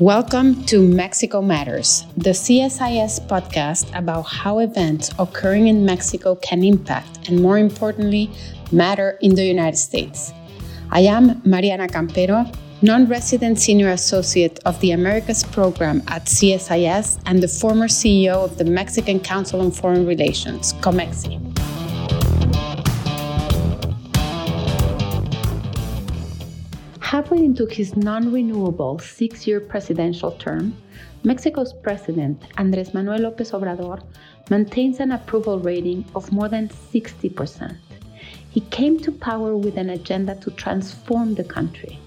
Welcome to Mexico Matters, the CSIS podcast about how events occurring in Mexico can impact and, more importantly, matter in the United States. I am Mariana Campero, non resident senior associate of the Americas program at CSIS and the former CEO of the Mexican Council on Foreign Relations, COMEXI. Halfway into his non renewable six year presidential term, Mexico's president, Andres Manuel Lopez Obrador, maintains an approval rating of more than 60%. He came to power with an agenda to transform the country.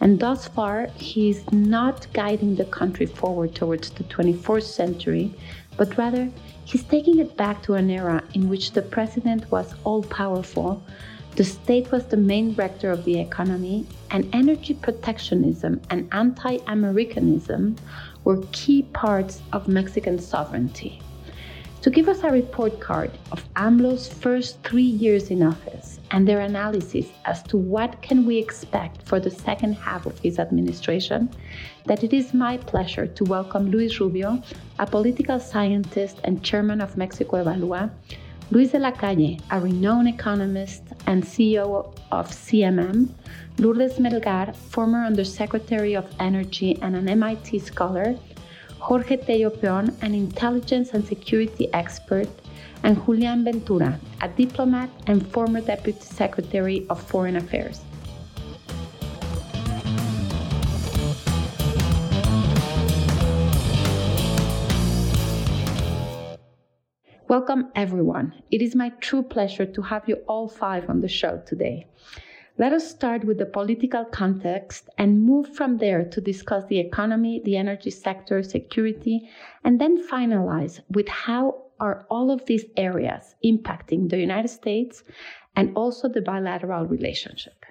And thus far, he is not guiding the country forward towards the 24th century, but rather, he's taking it back to an era in which the president was all powerful the state was the main rector of the economy, and energy protectionism and anti Americanism were key parts of Mexican sovereignty. To give us a report card of AMLO's first three years in office and their analysis as to what can we expect for the second half of his administration, that it is my pleasure to welcome Luis Rubio, a political scientist and chairman of Mexico Evalúa, Luis de la Calle, a renowned economist and CEO of CMM, Lourdes Melgar, former Undersecretary of Energy and an MIT scholar, Jorge Tello Peon, an intelligence and security expert, and Julian Ventura, a diplomat and former Deputy Secretary of Foreign Affairs. Welcome, everyone. It is my true pleasure to have you all five on the show today. Let us start with the political context and move from there to discuss the economy, the energy sector, security, and then finalize with how are all of these areas impacting the United States and also the bilateral relationship.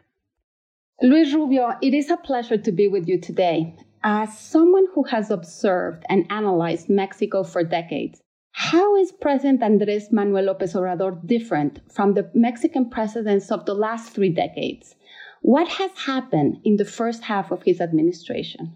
Luis Rubio, it is a pleasure to be with you today. As someone who has observed and analyzed Mexico for decades, how is President Andrés Manuel López Obrador different from the Mexican presidents of the last three decades? What has happened in the first half of his administration?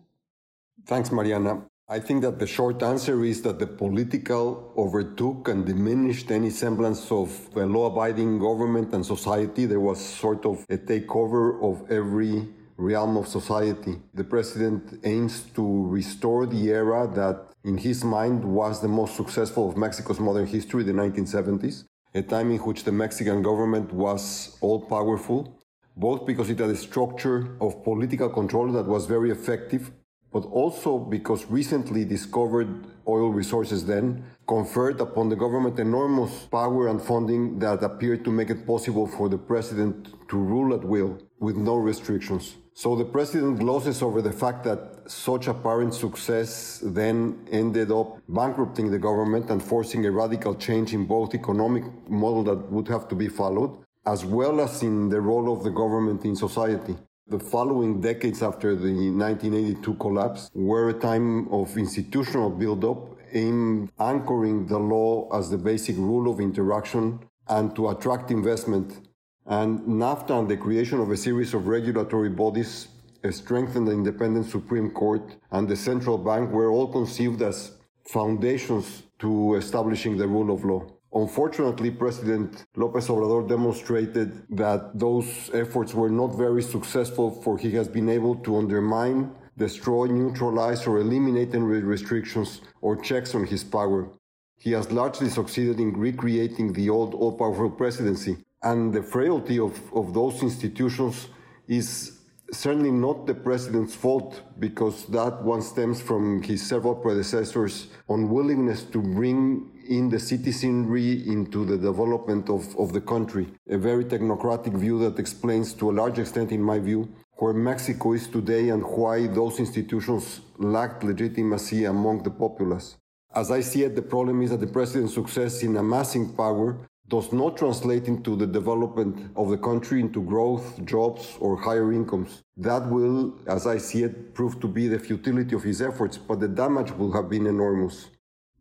Thanks, Mariana. I think that the short answer is that the political overtook and diminished any semblance of a law abiding government and society. There was sort of a takeover of every realm of society. The president aims to restore the era that in his mind, was the most successful of Mexico's modern history, the 1970s, a time in which the Mexican government was all powerful, both because it had a structure of political control that was very effective, but also because recently discovered oil resources then conferred upon the government enormous power and funding that appeared to make it possible for the president to rule at will with no restrictions. So the president glosses over the fact that such apparent success then ended up bankrupting the government and forcing a radical change in both economic model that would have to be followed, as well as in the role of the government in society. The following decades after the 1982 collapse were a time of institutional buildup aimed anchoring the law as the basic rule of interaction and to attract investment. And NAFTA and the creation of a series of regulatory bodies a strengthened the independent Supreme Court and the central bank were all conceived as foundations to establishing the rule of law. Unfortunately, President Lopez Obrador demonstrated that those efforts were not very successful, for he has been able to undermine, destroy, neutralize, or eliminate any restrictions or checks on his power. He has largely succeeded in recreating the old all powerful presidency. And the frailty of, of those institutions is certainly not the president's fault because that one stems from his several predecessors' unwillingness to bring in the citizenry into the development of, of the country. A very technocratic view that explains to a large extent, in my view, where Mexico is today and why those institutions lacked legitimacy among the populace. As I see it, the problem is that the president's success in amassing power does not translate into the development of the country into growth, jobs, or higher incomes. That will, as I see it, prove to be the futility of his efforts, but the damage will have been enormous.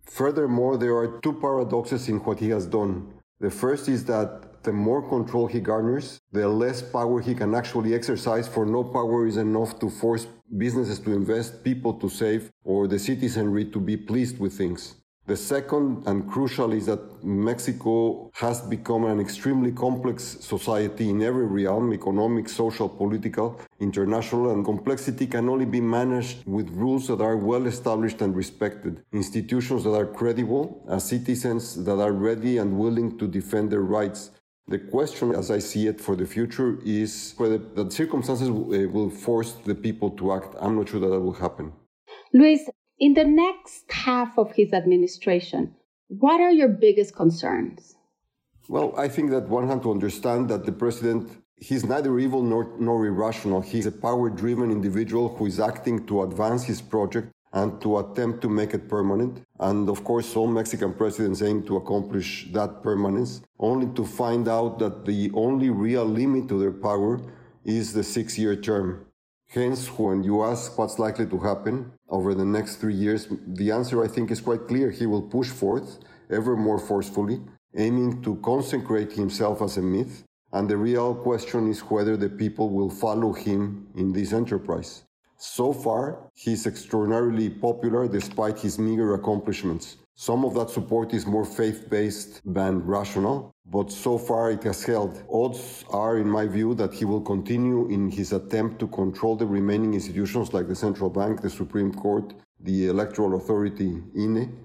Furthermore, there are two paradoxes in what he has done. The first is that the more control he garners, the less power he can actually exercise, for no power is enough to force businesses to invest, people to save, or the citizenry to be pleased with things. The second and crucial is that Mexico has become an extremely complex society in every realm economic, social, political, international, and complexity can only be managed with rules that are well established and respected, institutions that are credible, as citizens that are ready and willing to defend their rights. The question, as I see it for the future, is whether the circumstances eh, will force the people to act. I'm not sure that that will happen. Luis, in the next half of his administration, what are your biggest concerns? Well, I think that one has to understand that the president, he's neither evil nor, nor irrational. He's a power driven individual who is acting to advance his project and to attempt to make it permanent. And of course, all Mexican presidents aim to accomplish that permanence, only to find out that the only real limit to their power is the six year term. Hence, when you ask what's likely to happen over the next three years, the answer I think is quite clear. He will push forth ever more forcefully, aiming to consecrate himself as a myth. And the real question is whether the people will follow him in this enterprise. So far, he's extraordinarily popular despite his meager accomplishments. Some of that support is more faith based than rational, but so far it has held. Odds are, in my view, that he will continue in his attempt to control the remaining institutions like the central bank, the Supreme Court, the electoral authority, INE,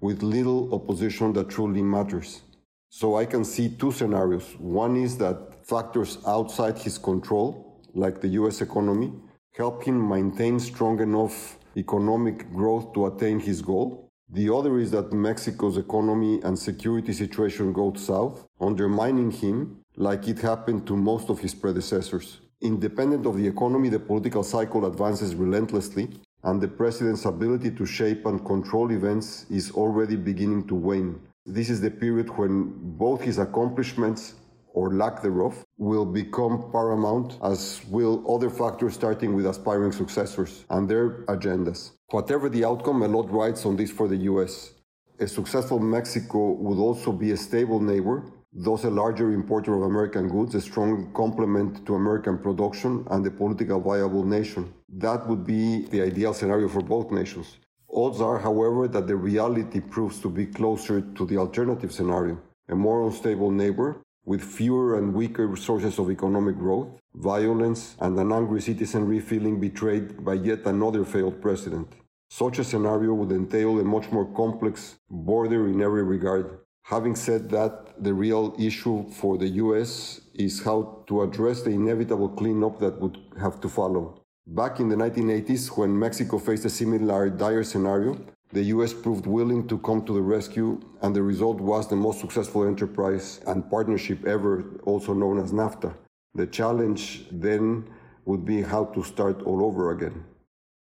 with little opposition that truly matters. So I can see two scenarios. One is that factors outside his control, like the US economy, help him maintain strong enough economic growth to attain his goal. The other is that Mexico's economy and security situation go south, undermining him like it happened to most of his predecessors. Independent of the economy, the political cycle advances relentlessly, and the president's ability to shape and control events is already beginning to wane. This is the period when both his accomplishments or lack thereof will become paramount, as will other factors, starting with aspiring successors and their agendas. Whatever the outcome, a lot rides on this for the US. A successful Mexico would also be a stable neighbor, thus a larger importer of American goods, a strong complement to American production, and a politically viable nation. That would be the ideal scenario for both nations. Odds are, however, that the reality proves to be closer to the alternative scenario a more unstable neighbor with fewer and weaker sources of economic growth, violence, and an angry citizenry feeling betrayed by yet another failed president. Such a scenario would entail a much more complex border in every regard. Having said that, the real issue for the US is how to address the inevitable cleanup that would have to follow. Back in the 1980s, when Mexico faced a similar dire scenario, the US proved willing to come to the rescue, and the result was the most successful enterprise and partnership ever, also known as NAFTA. The challenge then would be how to start all over again.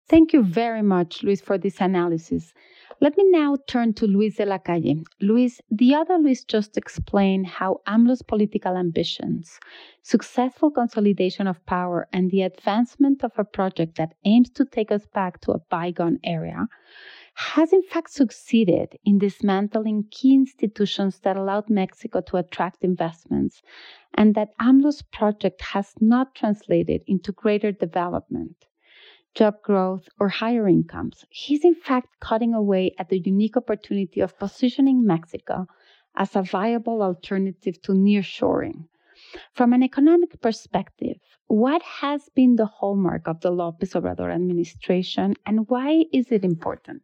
Thank you very much, Luis, for this analysis. Let me now turn to Luis de la Calle. Luis, the other Luis just explained how AMLO's political ambitions, successful consolidation of power, and the advancement of a project that aims to take us back to a bygone era has in fact succeeded in dismantling key institutions that allowed Mexico to attract investments, and that AMLO's project has not translated into greater development, job growth, or higher incomes. He's in fact cutting away at the unique opportunity of positioning Mexico as a viable alternative to nearshoring. From an economic perspective, what has been the hallmark of the Lopez Obrador administration and why is it important?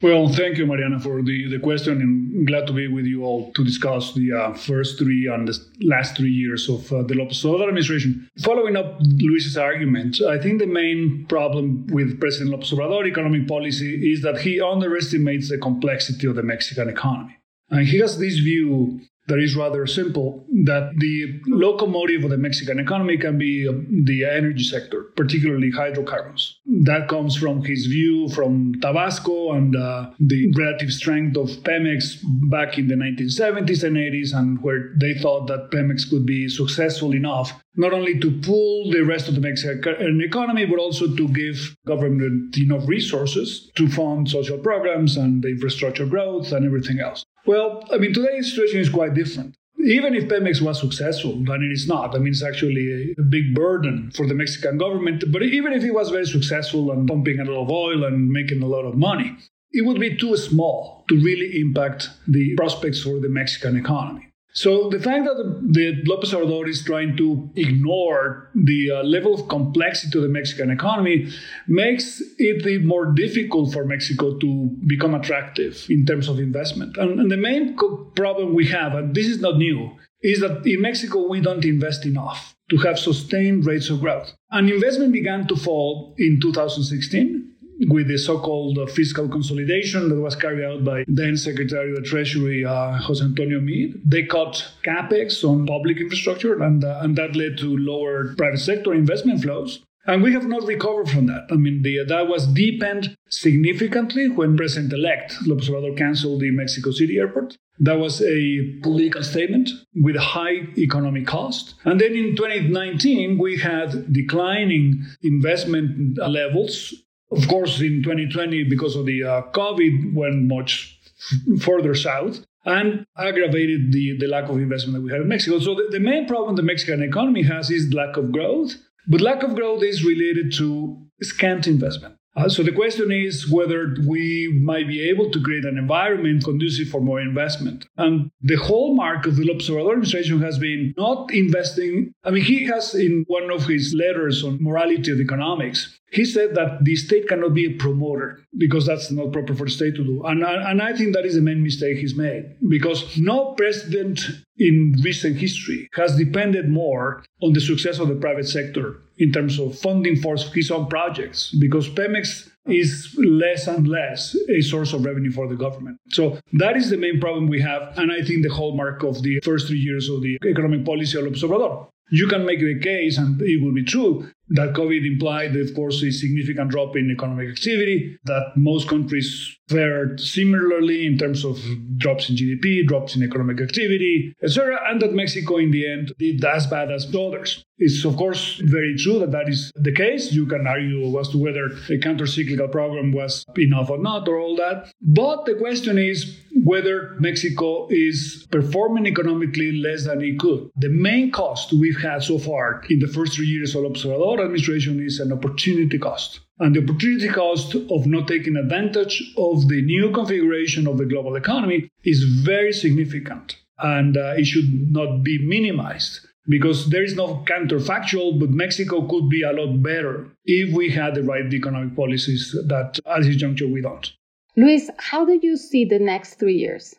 Well, thank you, Mariana, for the, the question. And glad to be with you all to discuss the uh, first three and the last three years of uh, the Lopez Obrador administration. Following up Luis's argument, I think the main problem with President Lopez Obrador economic policy is that he underestimates the complexity of the Mexican economy. And he has this view that is rather simple that the locomotive of the Mexican economy can be uh, the energy sector, particularly hydrocarbons. That comes from his view from Tabasco and uh, the relative strength of Pemex back in the 1970s and 80s, and where they thought that Pemex could be successful enough not only to pull the rest of the Mexican economy, but also to give government enough resources to fund social programs and the infrastructure growth and everything else. Well, I mean, today's situation is quite different. even if Pemex was successful, and it is not, I mean, it's actually a big burden for the Mexican government. But even if it was very successful and pumping a lot of oil and making a lot of money, it would be too small to really impact the prospects for the Mexican economy. So the fact that the, Lopez Obrador is trying to ignore the uh, level of complexity of the Mexican economy makes it more difficult for Mexico to become attractive in terms of investment. And, and the main co- problem we have, and this is not new, is that in Mexico we don't invest enough to have sustained rates of growth. And investment began to fall in 2016 with the so-called uh, fiscal consolidation that was carried out by then Secretary of the Treasury uh, Jose Antonio Meade. They cut capex on public infrastructure, and uh, and that led to lower private sector investment flows. And we have not recovered from that. I mean, the, that was deepened significantly when President-elect López Obrador canceled the Mexico City airport. That was a political statement with high economic cost. And then in 2019, we had declining investment levels of course, in 2020, because of the uh, COVID, went much f- further south and aggravated the, the lack of investment that we have in Mexico. So the, the main problem the Mexican economy has is lack of growth, but lack of growth is related to scant investment. Uh, so the question is whether we might be able to create an environment conducive for more investment. And the hallmark of the López Obrador administration has been not investing. I mean, he has in one of his letters on morality of economics, he said that the state cannot be a promoter because that's not proper for the state to do. And, and I think that is the main mistake he's made because no president in recent history has depended more on the success of the private sector in terms of funding for his own projects because Pemex is less and less a source of revenue for the government. So that is the main problem we have. And I think the hallmark of the first three years of the economic policy of Obrador. You can make the case, and it will be true, that COVID implied, of course, a significant drop in economic activity, that most countries fared similarly in terms of drops in GDP, drops in economic activity, etc., and that Mexico in the end did as bad as others. It's of course very true that that is the case. You can argue as to whether a counter-cyclical program was enough or not, or all that. But the question is whether Mexico is performing economically less than it could. The main cost we've had so far in the first three years of the Obrador administration is an opportunity cost. And the opportunity cost of not taking advantage of the new configuration of the global economy is very significant. And uh, it should not be minimized because there is no counterfactual, but Mexico could be a lot better if we had the right economic policies that at this juncture we don't. Luis, how do you see the next three years?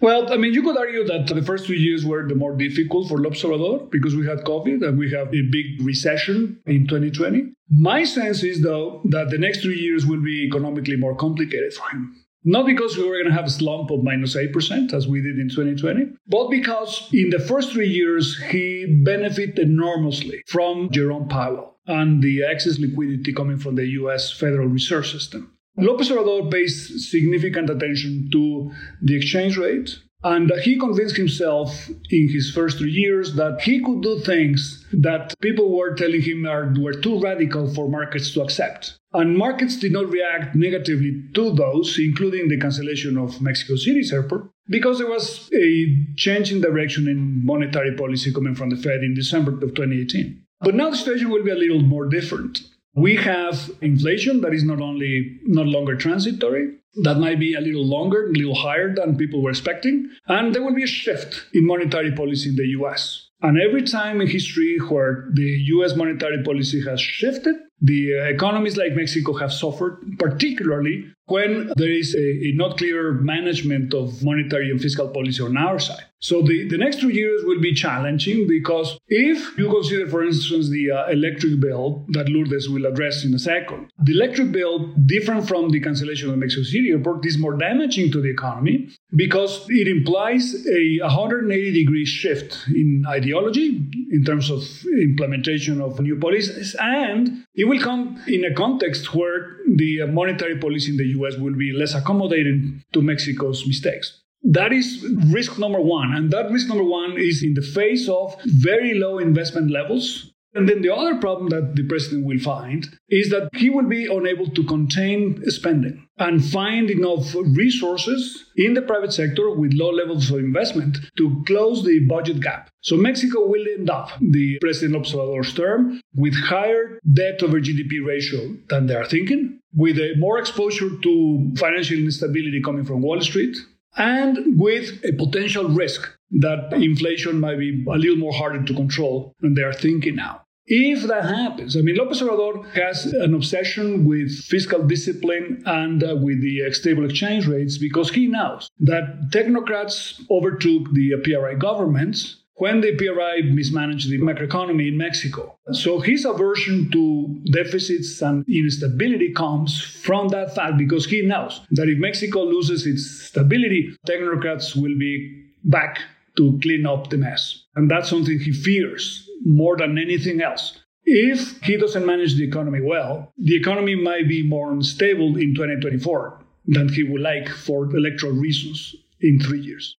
Well, I mean, you could argue that the first two years were the more difficult for Obrador because we had COVID and we have a big recession in 2020. My sense is, though, that the next three years will be economically more complicated for him. Not because we were going to have a slump of minus 8% as we did in 2020, but because in the first three years, he benefited enormously from Jerome Powell and the excess liquidity coming from the US Federal Reserve System. López Obrador pays significant attention to the exchange rate, and he convinced himself in his first three years that he could do things that people were telling him are, were too radical for markets to accept. And markets did not react negatively to those, including the cancellation of Mexico City's airport, because there was a change in direction in monetary policy coming from the Fed in December of 2018. But now the situation will be a little more different. We have inflation that is not only not longer transitory, that might be a little longer, a little higher than people were expecting, and there will be a shift in monetary policy in the US. And every time in history where the US monetary policy has shifted, the economies like Mexico have suffered, particularly when there is a, a, not clear management of monetary and fiscal policy on our side. So the, the next two years will be challenging because if you consider, for instance, the uh, electric bill that Lourdes will address in a second, the electric bill, different from the cancellation of Mexico City airport, is more damaging to the economy because it implies a 180 degree shift in ideology in terms of implementation of new policies and it will come in a context where the monetary policy in the US will be less accommodating to Mexico's mistakes. That is risk number one. And that risk number one is in the face of very low investment levels And then the other problem that the president will find is that he will be unable to contain spending and find enough resources in the private sector with low levels of investment to close the budget gap. So Mexico will end up the President Obrador's term with higher debt over GDP ratio than they are thinking, with a more exposure to financial instability coming from Wall Street, and with a potential risk that inflation might be a little more harder to control than they are thinking now. If that happens, I mean, Lopez Obrador has an obsession with fiscal discipline and uh, with the stable exchange rates because he knows that technocrats overtook the PRI governments when the PRI mismanaged the macroeconomy in Mexico. So his aversion to deficits and instability comes from that fact because he knows that if Mexico loses its stability, technocrats will be back to clean up the mess. And that's something he fears more than anything else. If he doesn't manage the economy well, the economy might be more unstable in 2024 than he would like for electoral reasons in three years.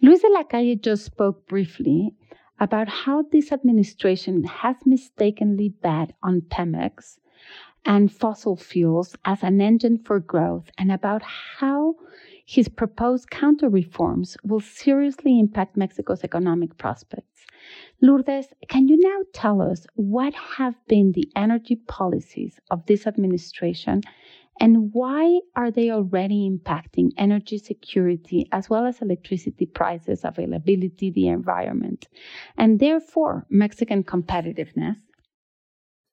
Luis de la Calle just spoke briefly about how this administration has mistakenly bet on Pemex and fossil fuels as an engine for growth, and about how his proposed counter reforms will seriously impact Mexico's economic prospects. Lourdes, can you now tell us what have been the energy policies of this administration and why are they already impacting energy security as well as electricity prices, availability, the environment, and therefore Mexican competitiveness?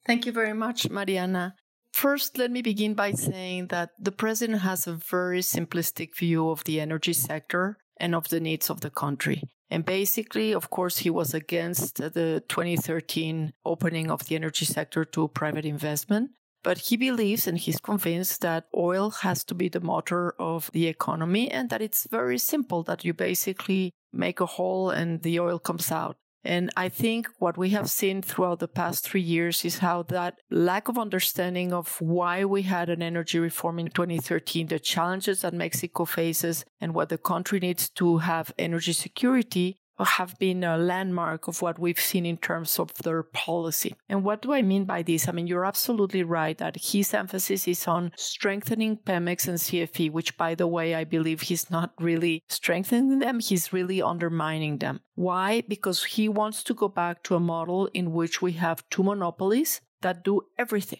Thank you very much, Mariana. First, let me begin by saying that the president has a very simplistic view of the energy sector and of the needs of the country. And basically, of course, he was against the 2013 opening of the energy sector to private investment. But he believes and he's convinced that oil has to be the motor of the economy and that it's very simple that you basically make a hole and the oil comes out. And I think what we have seen throughout the past three years is how that lack of understanding of why we had an energy reform in 2013, the challenges that Mexico faces, and what the country needs to have energy security have been a landmark of what we've seen in terms of their policy. And what do I mean by this? I mean, you're absolutely right that his emphasis is on strengthening Pemex and CFE, which, by the way, I believe he's not really strengthening them, he's really undermining them. Why? Because he wants to go back to a model in which we have two monopolies that do everything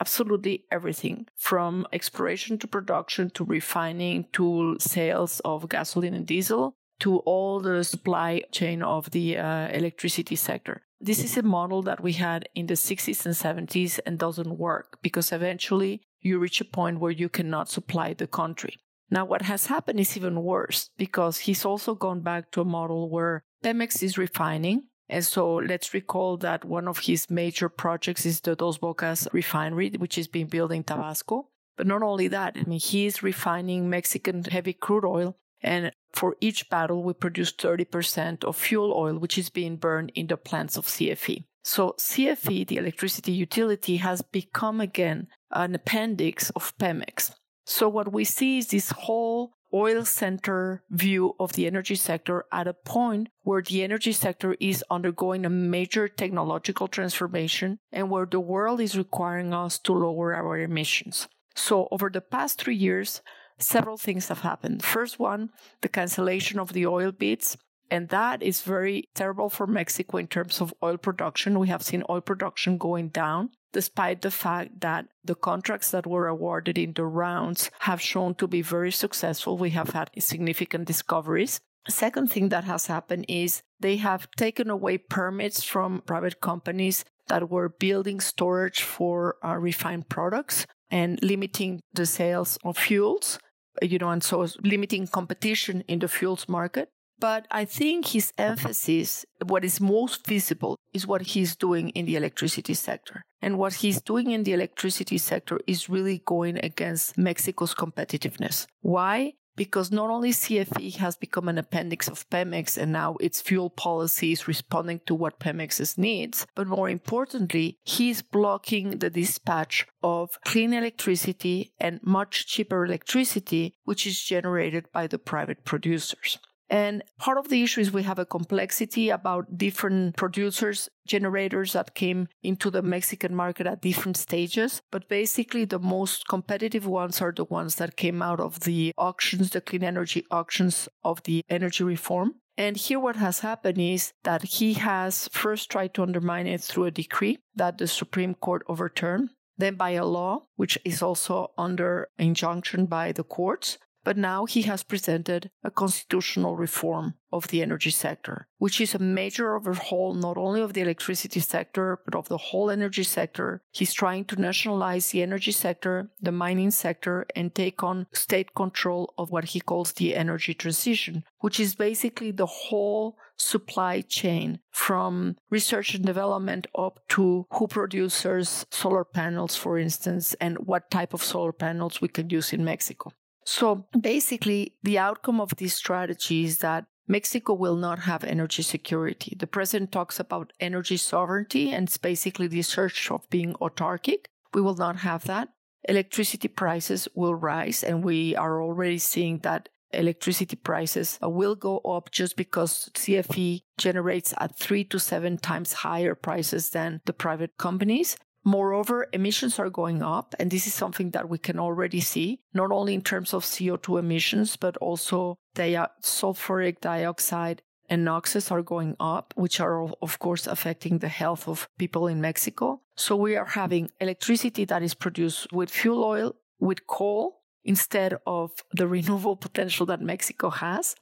absolutely everything from exploration to production to refining to sales of gasoline and diesel to all the supply chain of the uh, electricity sector. This is a model that we had in the 60s and 70s and doesn't work because eventually you reach a point where you cannot supply the country. Now, what has happened is even worse because he's also gone back to a model where Pemex is refining. And so let's recall that one of his major projects is the Dos Bocas refinery, which is being built in Tabasco. But not only that, I mean, he's refining Mexican heavy crude oil and for each battle, we produce 30% of fuel oil, which is being burned in the plants of CFE. So CFE, the electricity utility, has become again an appendix of Pemex. So what we see is this whole oil center view of the energy sector at a point where the energy sector is undergoing a major technological transformation and where the world is requiring us to lower our emissions. So over the past three years, several things have happened. First one, the cancellation of the oil bids. And that is very terrible for Mexico in terms of oil production. We have seen oil production going down, despite the fact that the contracts that were awarded in the rounds have shown to be very successful. We have had significant discoveries. Second thing that has happened is they have taken away permits from private companies that were building storage for uh, refined products and limiting the sales of fuels you know, and so limiting competition in the fuels market. But I think his emphasis, what is most visible, is what he's doing in the electricity sector. And what he's doing in the electricity sector is really going against Mexico's competitiveness. Why? Because not only CFE has become an appendix of Pemex and now its fuel policy is responding to what Pemex's needs, but more importantly, he's blocking the dispatch of clean electricity and much cheaper electricity, which is generated by the private producers. And part of the issue is we have a complexity about different producers, generators that came into the Mexican market at different stages. But basically, the most competitive ones are the ones that came out of the auctions, the clean energy auctions of the energy reform. And here, what has happened is that he has first tried to undermine it through a decree that the Supreme Court overturned, then by a law, which is also under injunction by the courts, but now he has presented a constitutional reform of the energy sector, which is a major overhaul not only of the electricity sector, but of the whole energy sector. He's trying to nationalize the energy sector, the mining sector, and take on state control of what he calls the energy transition, which is basically the whole supply chain from research and development up to who produces solar panels, for instance, and what type of solar panels we can use in Mexico. So basically, the outcome of this strategy is that Mexico will not have energy security. The president talks about energy sovereignty, and it's basically the search of being autarkic. We will not have that. Electricity prices will rise, and we are already seeing that electricity prices will go up just because CFE generates at three to seven times higher prices than the private companies. Moreover, emissions are going up, and this is something that we can already see, not only in terms of CO2 emissions, but also di- sulfuric dioxide and NOxes are going up, which are, of course, affecting the health of people in Mexico. So we are having electricity that is produced with fuel oil, with coal, instead of the renewable potential that Mexico has.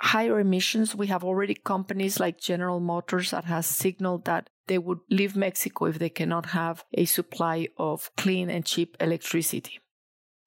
Higher emissions, we have already companies like General Motors that has signaled that they would leave Mexico if they cannot have a supply of clean and cheap electricity.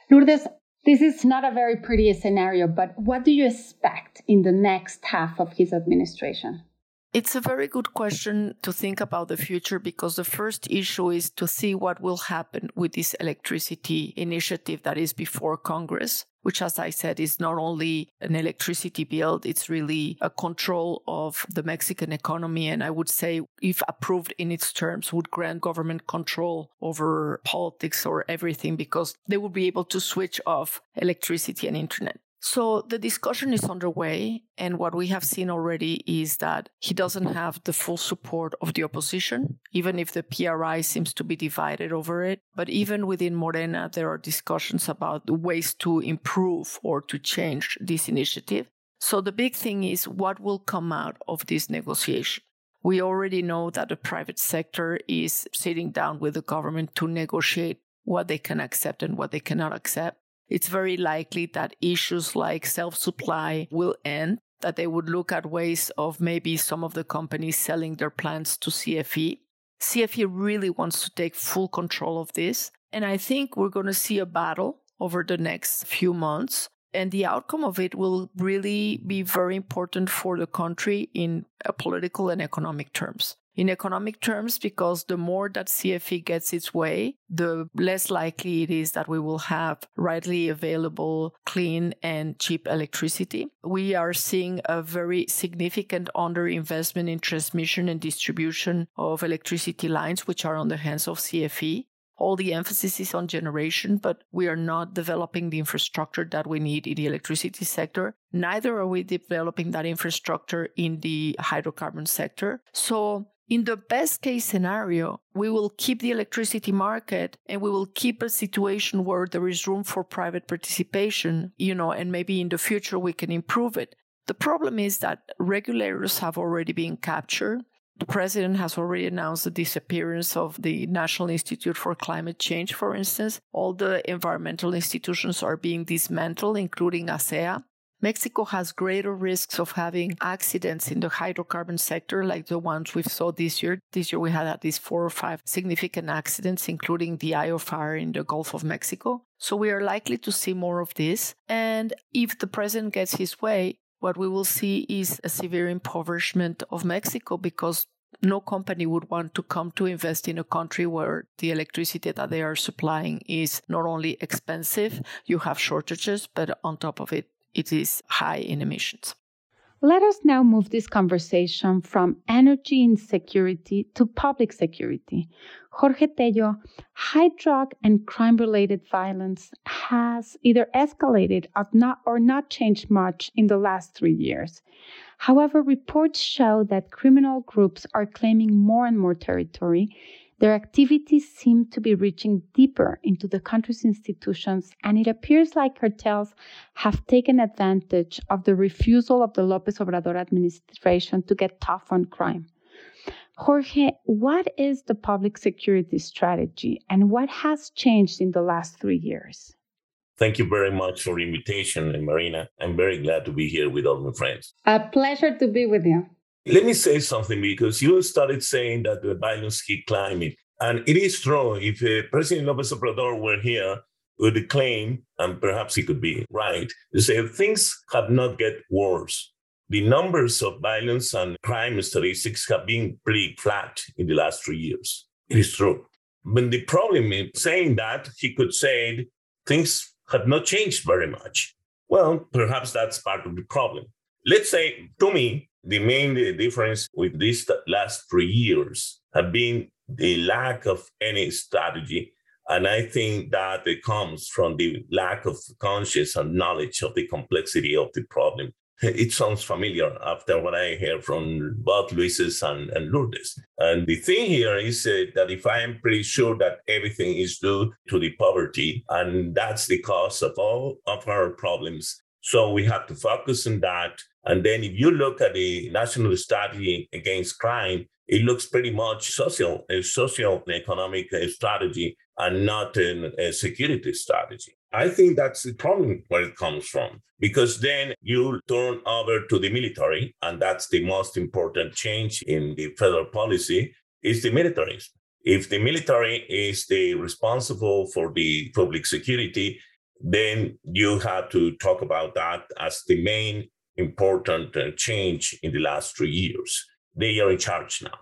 Lourdes, this is not a very pretty scenario, but what do you expect in the next half of his administration? It's a very good question to think about the future because the first issue is to see what will happen with this electricity initiative that is before Congress, which, as I said, is not only an electricity bill, it's really a control of the Mexican economy. And I would say, if approved in its terms, would grant government control over politics or everything because they would be able to switch off electricity and internet. So the discussion is underway. And what we have seen already is that he doesn't have the full support of the opposition, even if the PRI seems to be divided over it. But even within Morena, there are discussions about ways to improve or to change this initiative. So the big thing is what will come out of this negotiation. We already know that the private sector is sitting down with the government to negotiate what they can accept and what they cannot accept it's very likely that issues like self supply will end, that they would look at ways of maybe some of the companies selling their plants to CFE. CFE really wants to take full control of this. And I think we're going to see a battle over the next few months. And the outcome of it will really be very important for the country in uh, political and economic terms in economic terms because the more that CFE gets its way, the less likely it is that we will have readily available, clean, and cheap electricity. We are seeing a very significant underinvestment in transmission and distribution of electricity lines, which are on the hands of CFE all the emphasis is on generation, but we are not developing the infrastructure that we need in the electricity sector. Neither are we developing that infrastructure in the hydrocarbon sector. So in the best case scenario, we will keep the electricity market and we will keep a situation where there is room for private participation, you know, and maybe in the future we can improve it. The problem is that regulators have already been captured. The president has already announced the disappearance of the National Institute for Climate Change, for instance. All the environmental institutions are being dismantled, including ASEA. Mexico has greater risks of having accidents in the hydrocarbon sector, like the ones we saw this year. This year, we had at least four or five significant accidents, including the Ayo fire in the Gulf of Mexico. So we are likely to see more of this. And if the president gets his way, what we will see is a severe impoverishment of Mexico because no company would want to come to invest in a country where the electricity that they are supplying is not only expensive, you have shortages, but on top of it, it is high in emissions. Let us now move this conversation from energy insecurity to public security. Jorge Tello, high drug and crime related violence has either escalated or not, or not changed much in the last three years. However, reports show that criminal groups are claiming more and more territory their activities seem to be reaching deeper into the country's institutions, and it appears like cartels have taken advantage of the refusal of the Lopez Obrador administration to get tough on crime. Jorge, what is the public security strategy and what has changed in the last three years? Thank you very much for the invitation, Marina. I'm very glad to be here with all my friends. A pleasure to be with you. Let me say something because you started saying that the violence keep climbing. And it is true. If uh, President Lopez Obrador were here, would claim, and perhaps he could be right, to say things have not get worse. The numbers of violence and crime statistics have been pretty flat in the last three years. It is true. But the problem in saying that, he could say things have not changed very much. Well, perhaps that's part of the problem. Let's say, to me, the main difference with these last three years have been the lack of any strategy. And I think that it comes from the lack of conscious and knowledge of the complexity of the problem. It sounds familiar after what I hear from both Luises and, and Lourdes. And the thing here is uh, that if I am pretty sure that everything is due to the poverty, and that's the cause of all of our problems, so we have to focus on that. And then if you look at the national strategy against crime, it looks pretty much social, a social and economic uh, strategy and not a security strategy. I think that's the problem where it comes from, because then you turn over to the military, and that's the most important change in the federal policy is the military. If the military is the responsible for the public security, then you have to talk about that as the main important uh, change in the last three years. They are in charge now.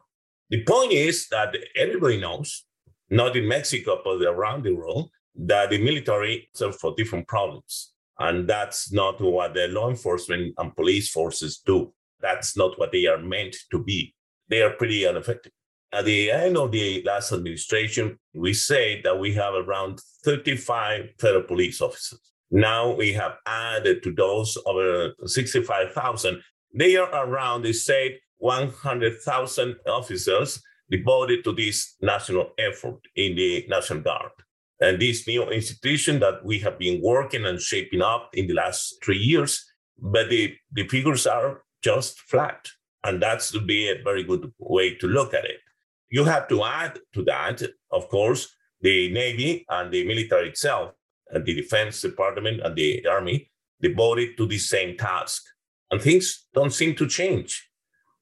The point is that everybody knows, not in Mexico, but around the world, that the military serve for different problems. And that's not what the law enforcement and police forces do. That's not what they are meant to be. They are pretty ineffective. At the end of the last administration, we say that we have around 35 federal police officers. Now we have added to those over uh, 65,000. They are around, they said, 100,000 officers devoted to this national effort in the National Guard. And this new institution that we have been working and shaping up in the last three years, but the, the figures are just flat. And that's to be a very good way to look at it. You have to add to that, of course, the Navy and the military itself, and the Defense Department and the Army devoted to the same task. And things don't seem to change.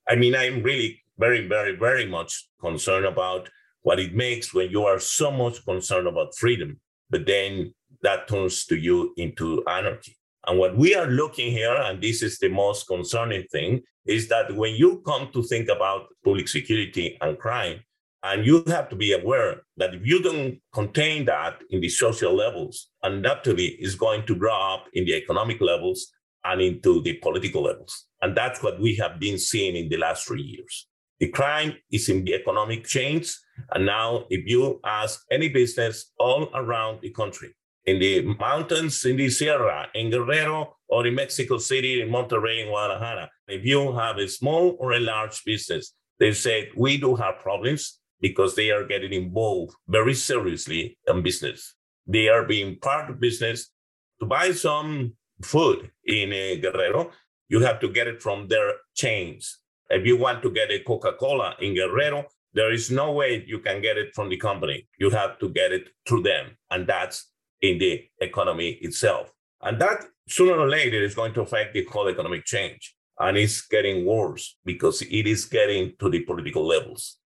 I mean, I'm really very, very, very much concerned about what it makes when you are so much concerned about freedom, but then that turns to you into anarchy. And what we are looking here, and this is the most concerning thing, is that when you come to think about public security and crime, and you have to be aware that if you don't contain that in the social levels, undoubtedly is going to grow up in the economic levels and into the political levels. And that's what we have been seeing in the last three years. The crime is in the economic chains. And now, if you ask any business all around the country, in the mountains, in the Sierra, in Guerrero, or in Mexico City, in Monterrey, in Guadalajara, if you have a small or a large business, they said, we do have problems because they are getting involved very seriously in business. They are being part of business to buy some food in a Guerrero. You have to get it from their chains. If you want to get a Coca Cola in Guerrero, there is no way you can get it from the company. You have to get it through them. And that's in the economy itself. And that sooner or later is going to affect the whole economic change. And it's getting worse because it is getting to the political levels.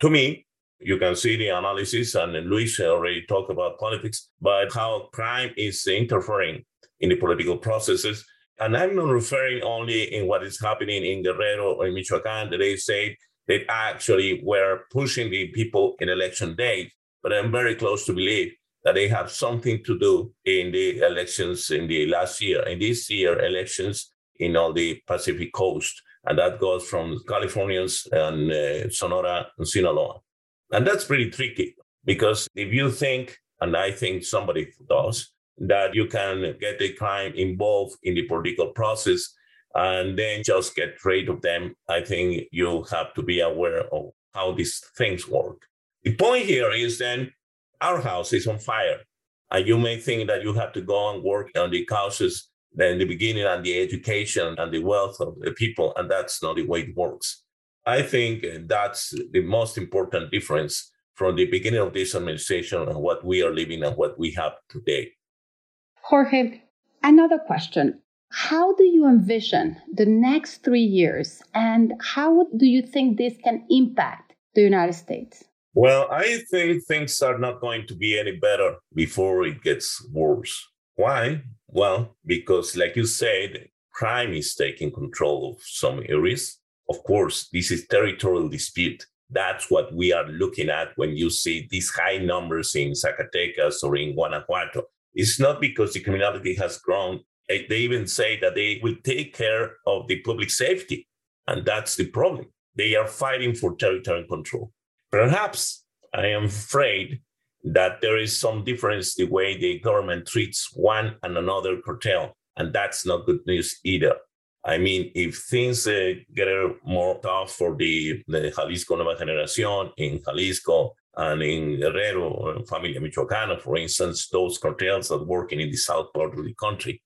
To me, you can see the analysis, and Luis already talked about politics, but how crime is interfering in the political processes. And I'm not referring only in what is happening in Guerrero or in Michoacan that they say that actually were pushing the people in election day, but I'm very close to believe that they have something to do in the elections in the last year. In this year elections, in all the Pacific coast. And that goes from Californians and uh, Sonora and Sinaloa. And that's pretty tricky because if you think, and I think somebody does, that you can get the crime involved in the political process and then just get rid of them, I think you have to be aware of how these things work. The point here is then our house is on fire. And you may think that you have to go and work on the causes in the beginning and the education and the wealth of the people. And that's not the way it works. I think eh, that's the most important difference from the beginning of this administration and what we are living and what we have today. Jorge, another question. How do you envision the next three years and how do you think this can impact the United States? Well, I think things are not going to be any better before it gets worse. Why? Well, because, like you said, crime is taking control of some areas. Of course, this is territorial dispute. That's what we are looking at when you see these high numbers in Zacatecas or in Guanajuato. It's not because the criminality has grown. They even say that they will take care of the public safety. And that's the problem. They are fighting for territorial control. Perhaps I am afraid that there is some difference the way the government treats one and another cartel, and that's not good news either. I mean, if things uh, get more tough for the, the Jalisco Nueva Generación in Jalisco and in Guerrero or Familia Michoacana, for instance, those cartels that working in the south part of the country,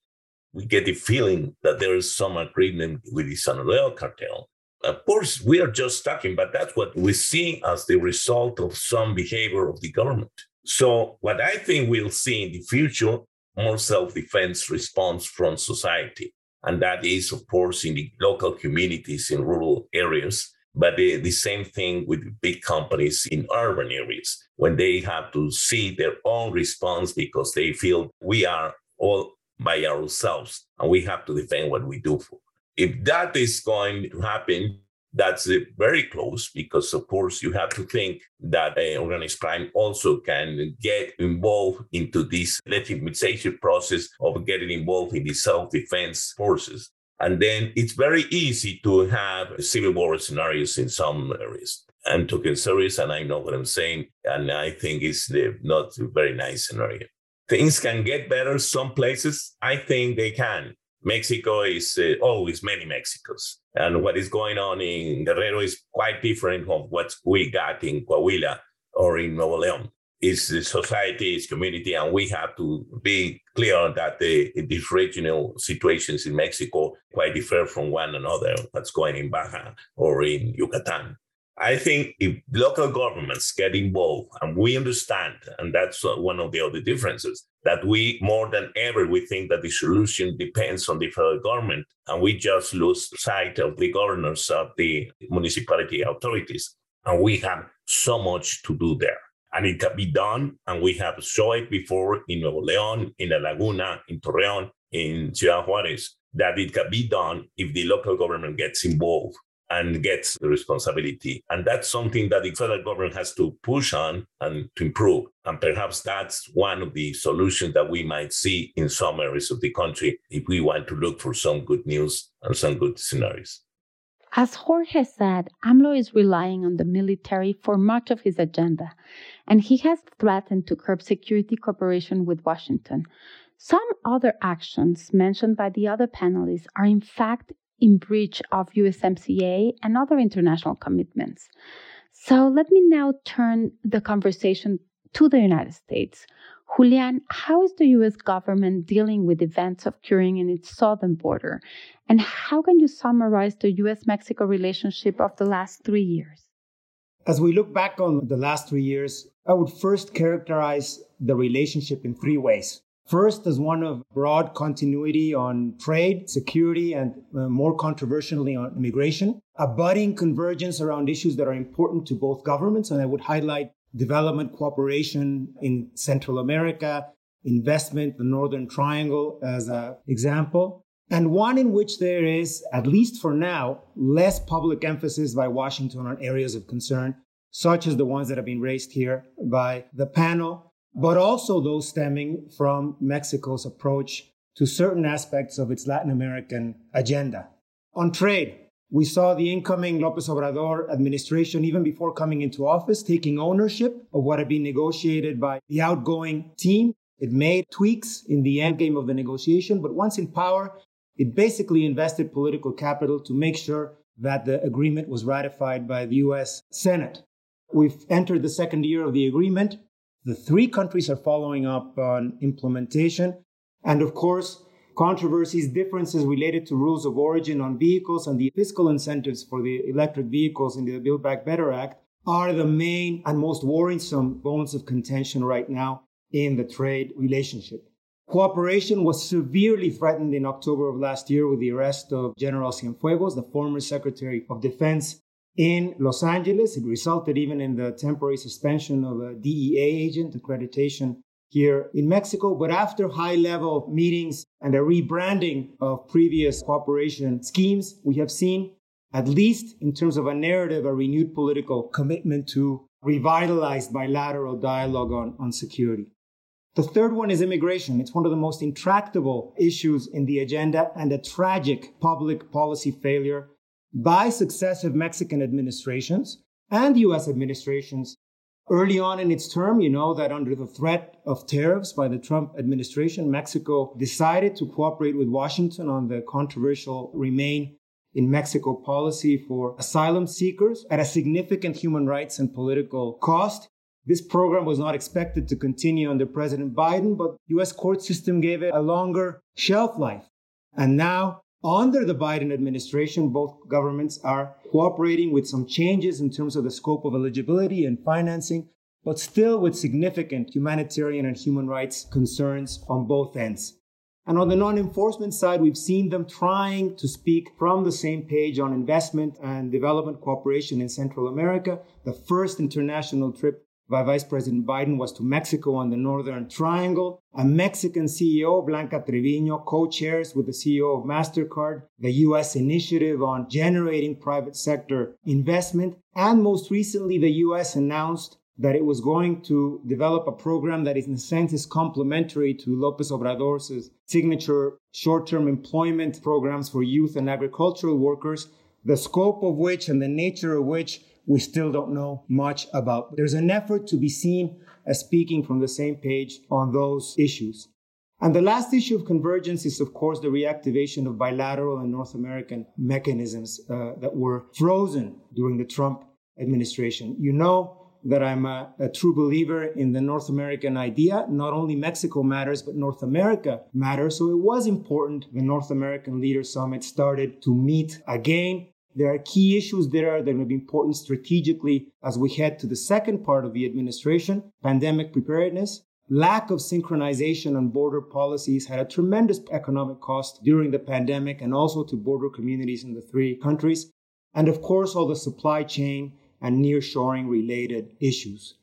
we get the feeling that there is some agreement with the San Sinaloa cartel of course, we are just talking, but that's what we see as the result of some behavior of the government. So, what I think we'll see in the future, more self defense response from society. And that is, of course, in the local communities in rural areas. But the, the same thing with big companies in urban areas when they have to see their own response because they feel we are all by ourselves and we have to defend what we do for. If that is going to happen, that's very close because, of course, you have to think that uh, organized crime also can get involved into this legitimization process of getting involved in the self-defense forces. And then it's very easy to have civil war scenarios in some areas. I'm talking serious and I know what I'm saying. And I think it's the not a very nice scenario. Things can get better some places. I think they can. Mexico is uh, always many Mexicos. And what is going on in Guerrero is quite different from what we got in Coahuila or in Nuevo León. It's the society, it's community, and we have to be clear that the, these regional situations in Mexico quite differ from one another, what's going in Baja or in Yucatan. I think if local governments get involved and we understand, and that's one of the other differences, that we more than ever we think that the solution depends on the federal government and we just lose sight of the governors of the municipality authorities and we have so much to do there. And it can be done and we have shown it before in nuevo leon in la laguna in torreon in ciudad juarez that it can be done if the local government gets involved and gets the responsibility. And that's something that the federal government has to push on and to improve. And perhaps that's one of the solutions that we might see in some areas of the country if we want to look for some good news and some good scenarios. As Jorge said, AMLO is relying on the military for much of his agenda, and he has threatened to curb security cooperation with Washington. Some other actions mentioned by the other panelists are, in fact, in breach of USMCA and other international commitments. So let me now turn the conversation to the United States. Julian, how is the US government dealing with events occurring in its southern border? And how can you summarize the US Mexico relationship of the last three years? As we look back on the last three years, I would first characterize the relationship in three ways. First, as one of broad continuity on trade, security, and uh, more controversially on immigration, a budding convergence around issues that are important to both governments. And I would highlight development cooperation in Central America, investment, the Northern Triangle as an example. And one in which there is, at least for now, less public emphasis by Washington on areas of concern, such as the ones that have been raised here by the panel but also those stemming from Mexico's approach to certain aspects of its Latin American agenda. On trade, we saw the incoming Lopez Obrador administration, even before coming into office, taking ownership of what had been negotiated by the outgoing team. It made tweaks in the endgame of the negotiation, but once in power, it basically invested political capital to make sure that the agreement was ratified by the US Senate. We've entered the second year of the agreement. The three countries are following up on implementation. And of course, controversies, differences related to rules of origin on vehicles and the fiscal incentives for the electric vehicles in the Build Back Better Act are the main and most worrisome bones of contention right now in the trade relationship. Cooperation was severely threatened in October of last year with the arrest of General Cienfuegos, the former Secretary of Defense in Los Angeles. It resulted even in the temporary suspension of a DEA agent accreditation here in Mexico. But after high level meetings and a rebranding of previous cooperation schemes, we have seen, at least in terms of a narrative, a renewed political commitment to revitalize bilateral dialogue on, on security. The third one is immigration. It's one of the most intractable issues in the agenda and a tragic public policy failure by successive Mexican administrations and US administrations Early on in its term, you know that under the threat of tariffs by the Trump administration, Mexico decided to cooperate with Washington on the controversial Remain in Mexico policy for asylum seekers at a significant human rights and political cost. This program was not expected to continue under President Biden, but US court system gave it a longer shelf life. And now under the Biden administration, both governments are cooperating with some changes in terms of the scope of eligibility and financing, but still with significant humanitarian and human rights concerns on both ends. And on the non enforcement side, we've seen them trying to speak from the same page on investment and development cooperation in Central America. The first international trip by Vice President Biden was to Mexico on the Northern Triangle. A Mexican CEO, Blanca Treviño, co-chairs with the CEO of MasterCard the U.S. initiative on generating private sector investment. And most recently, the U.S. announced that it was going to develop a program that in a sense, is complementary to Lopez Obrador's signature short-term employment programs for youth and agricultural workers, the scope of which and the nature of which we still don't know much about. There's an effort to be seen as speaking from the same page on those issues. And the last issue of convergence is, of course, the reactivation of bilateral and North American mechanisms uh, that were frozen during the Trump administration. You know that I'm a, a, true believer in the North American idea. Not only Mexico matters, but North America matters. So it was important the North American Leaders Summit started to meet again there are key issues there that will be important strategically as we head to the second part of the administration pandemic preparedness. Lack of synchronization on border policies had a tremendous economic cost during the pandemic and also to border communities in the three countries. And of course, all the supply chain and nearshoring related issues.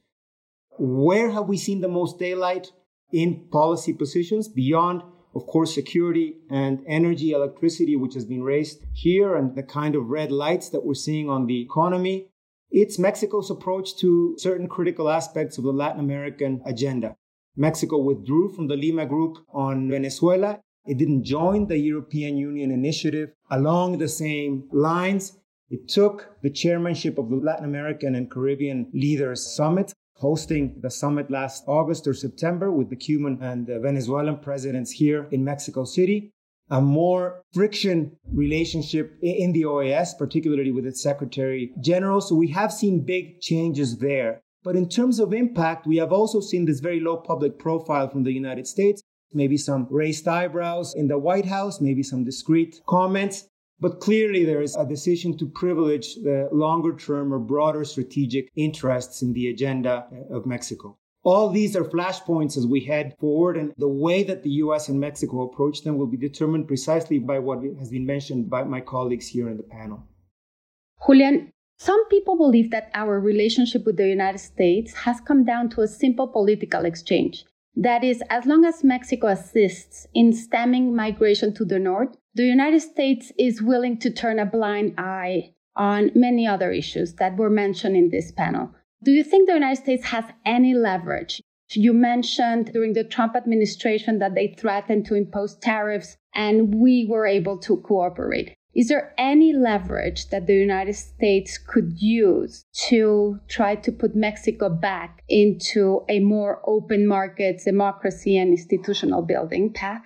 Where have we seen the most daylight in policy positions beyond of course, security and energy, electricity, which has been raised here, and the kind of red lights that we're seeing on the economy. It's Mexico's approach to certain critical aspects of the Latin American agenda. Mexico withdrew from the Lima Group on Venezuela. It didn't join the European Union initiative along the same lines. It took the chairmanship of the Latin American and Caribbean Leaders Summit hosting the summit last August or September with the Cuban and the Venezuelan presidents here in Mexico City. A more friction relationship in the OAS, particularly with its Secretary General. So we have seen big changes there. But in terms of impact, we have also seen this very low public profile from the United States. Maybe some raised eyebrows in the White House, maybe some discreet comments. But clearly, there is a decision to privilege the longer term or broader strategic interests in the agenda uh, of Mexico. All these are flashpoints as we head forward, and the way that the US and Mexico approach them will be determined precisely by what has been mentioned by my colleagues here in the panel. Julian, some people believe that our relationship with the United States has come down to a simple political exchange. That is, as long as Mexico assists in stemming migration to the north, the United States is willing to turn a blind eye on many other issues that were mentioned in this panel. Do you think the United States has any leverage You mentioned during the Trump administration that they threatened to impose tariffs, and we were able to cooperate. Is there any leverage that the United States could use to try to put Mexico back into a more open market, democracy, and institutional building path?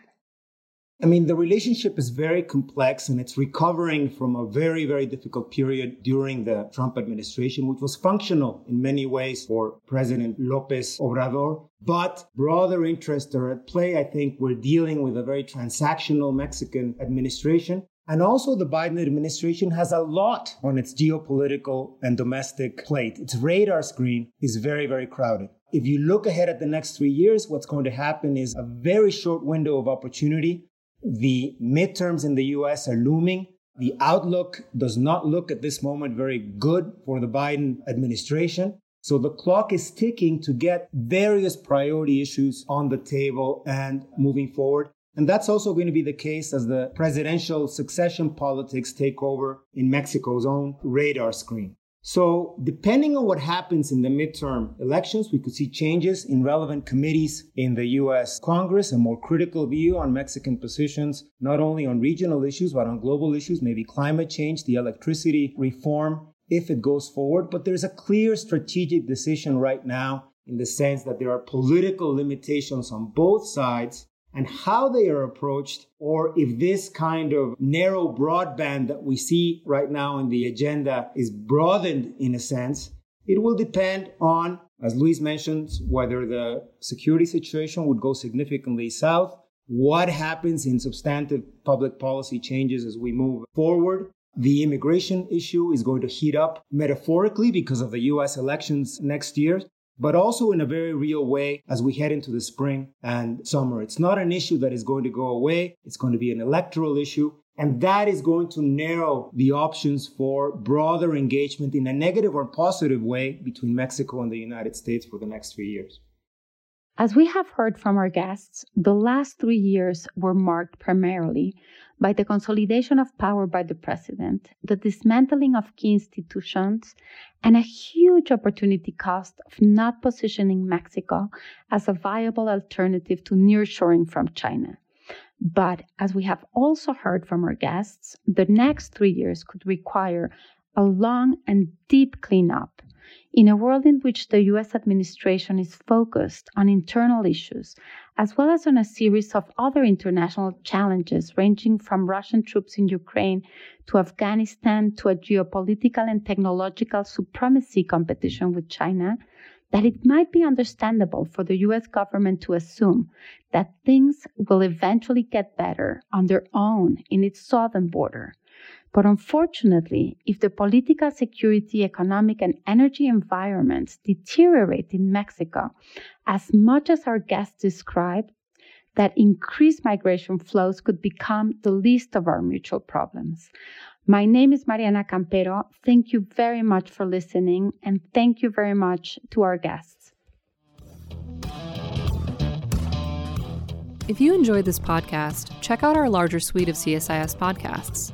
I mean, the relationship is very complex and it's recovering from a very, very difficult period during the Trump administration, which was functional in many ways for President Lopez Obrador. But broader interests are at play. I think we're dealing with a very transactional Mexican administration. And also, the Biden administration has a lot on its geopolitical and domestic plate. Its radar screen is very, very crowded. If you look ahead at the next three years, what's going to happen is a very short window of opportunity the midterms in the US are looming. The outlook does not look at this moment very good for the Biden administration. So the clock is ticking to get various priority issues on the table and moving forward. And that's also going to be the case as the presidential succession politics take over in Mexico's own radar screen. So, depending on what happens in the midterm elections, we could see changes in relevant committees in the US Congress, a more critical view on Mexican positions, not only on regional issues, but on global issues, maybe climate change, the electricity reform, if it goes forward. But there's a clear strategic decision right now in the sense that there are political limitations on both sides and how they are approached, or if this kind of narrow broadband that we see right now in the agenda is broadened in a sense, it will depend on, as Luis mentioned, whether the security situation would go significantly south, what happens in substantive public policy changes as we move forward. The immigration issue is going to heat up metaphorically because of the US elections next year but also in a very real way as we head into the spring and summer. It's not an issue that is going to go away. It's going to be an electoral issue. And that is going to narrow the options for broader engagement in a negative or positive way between Mexico and the United States for the next three years. As we have heard from our guests, the last three years were marked primarily by the consolidation of power by the president, the dismantling of key institutions, and a huge opportunity cost of not positioning Mexico as a viable alternative to nearshoring from China. But as we have also heard from our guests, the next three years could require a long and deep cleanup in a world in which the US administration is focused on internal issues, as well as on a series of other international challenges ranging from Russian troops in Ukraine to Afghanistan to a geopolitical and technological supremacy competition with China, that it might be understandable for the US government to assume that things will eventually get better on their own in its southern border but unfortunately, if the political, security, economic, and energy environments deteriorate in Mexico as much as our guests described, that increased migration flows could become the least of our mutual problems. My name is Mariana Campero. Thank you very much for listening, and thank you very much to our guests. If you enjoyed this podcast, check out our larger suite of CSIS podcasts.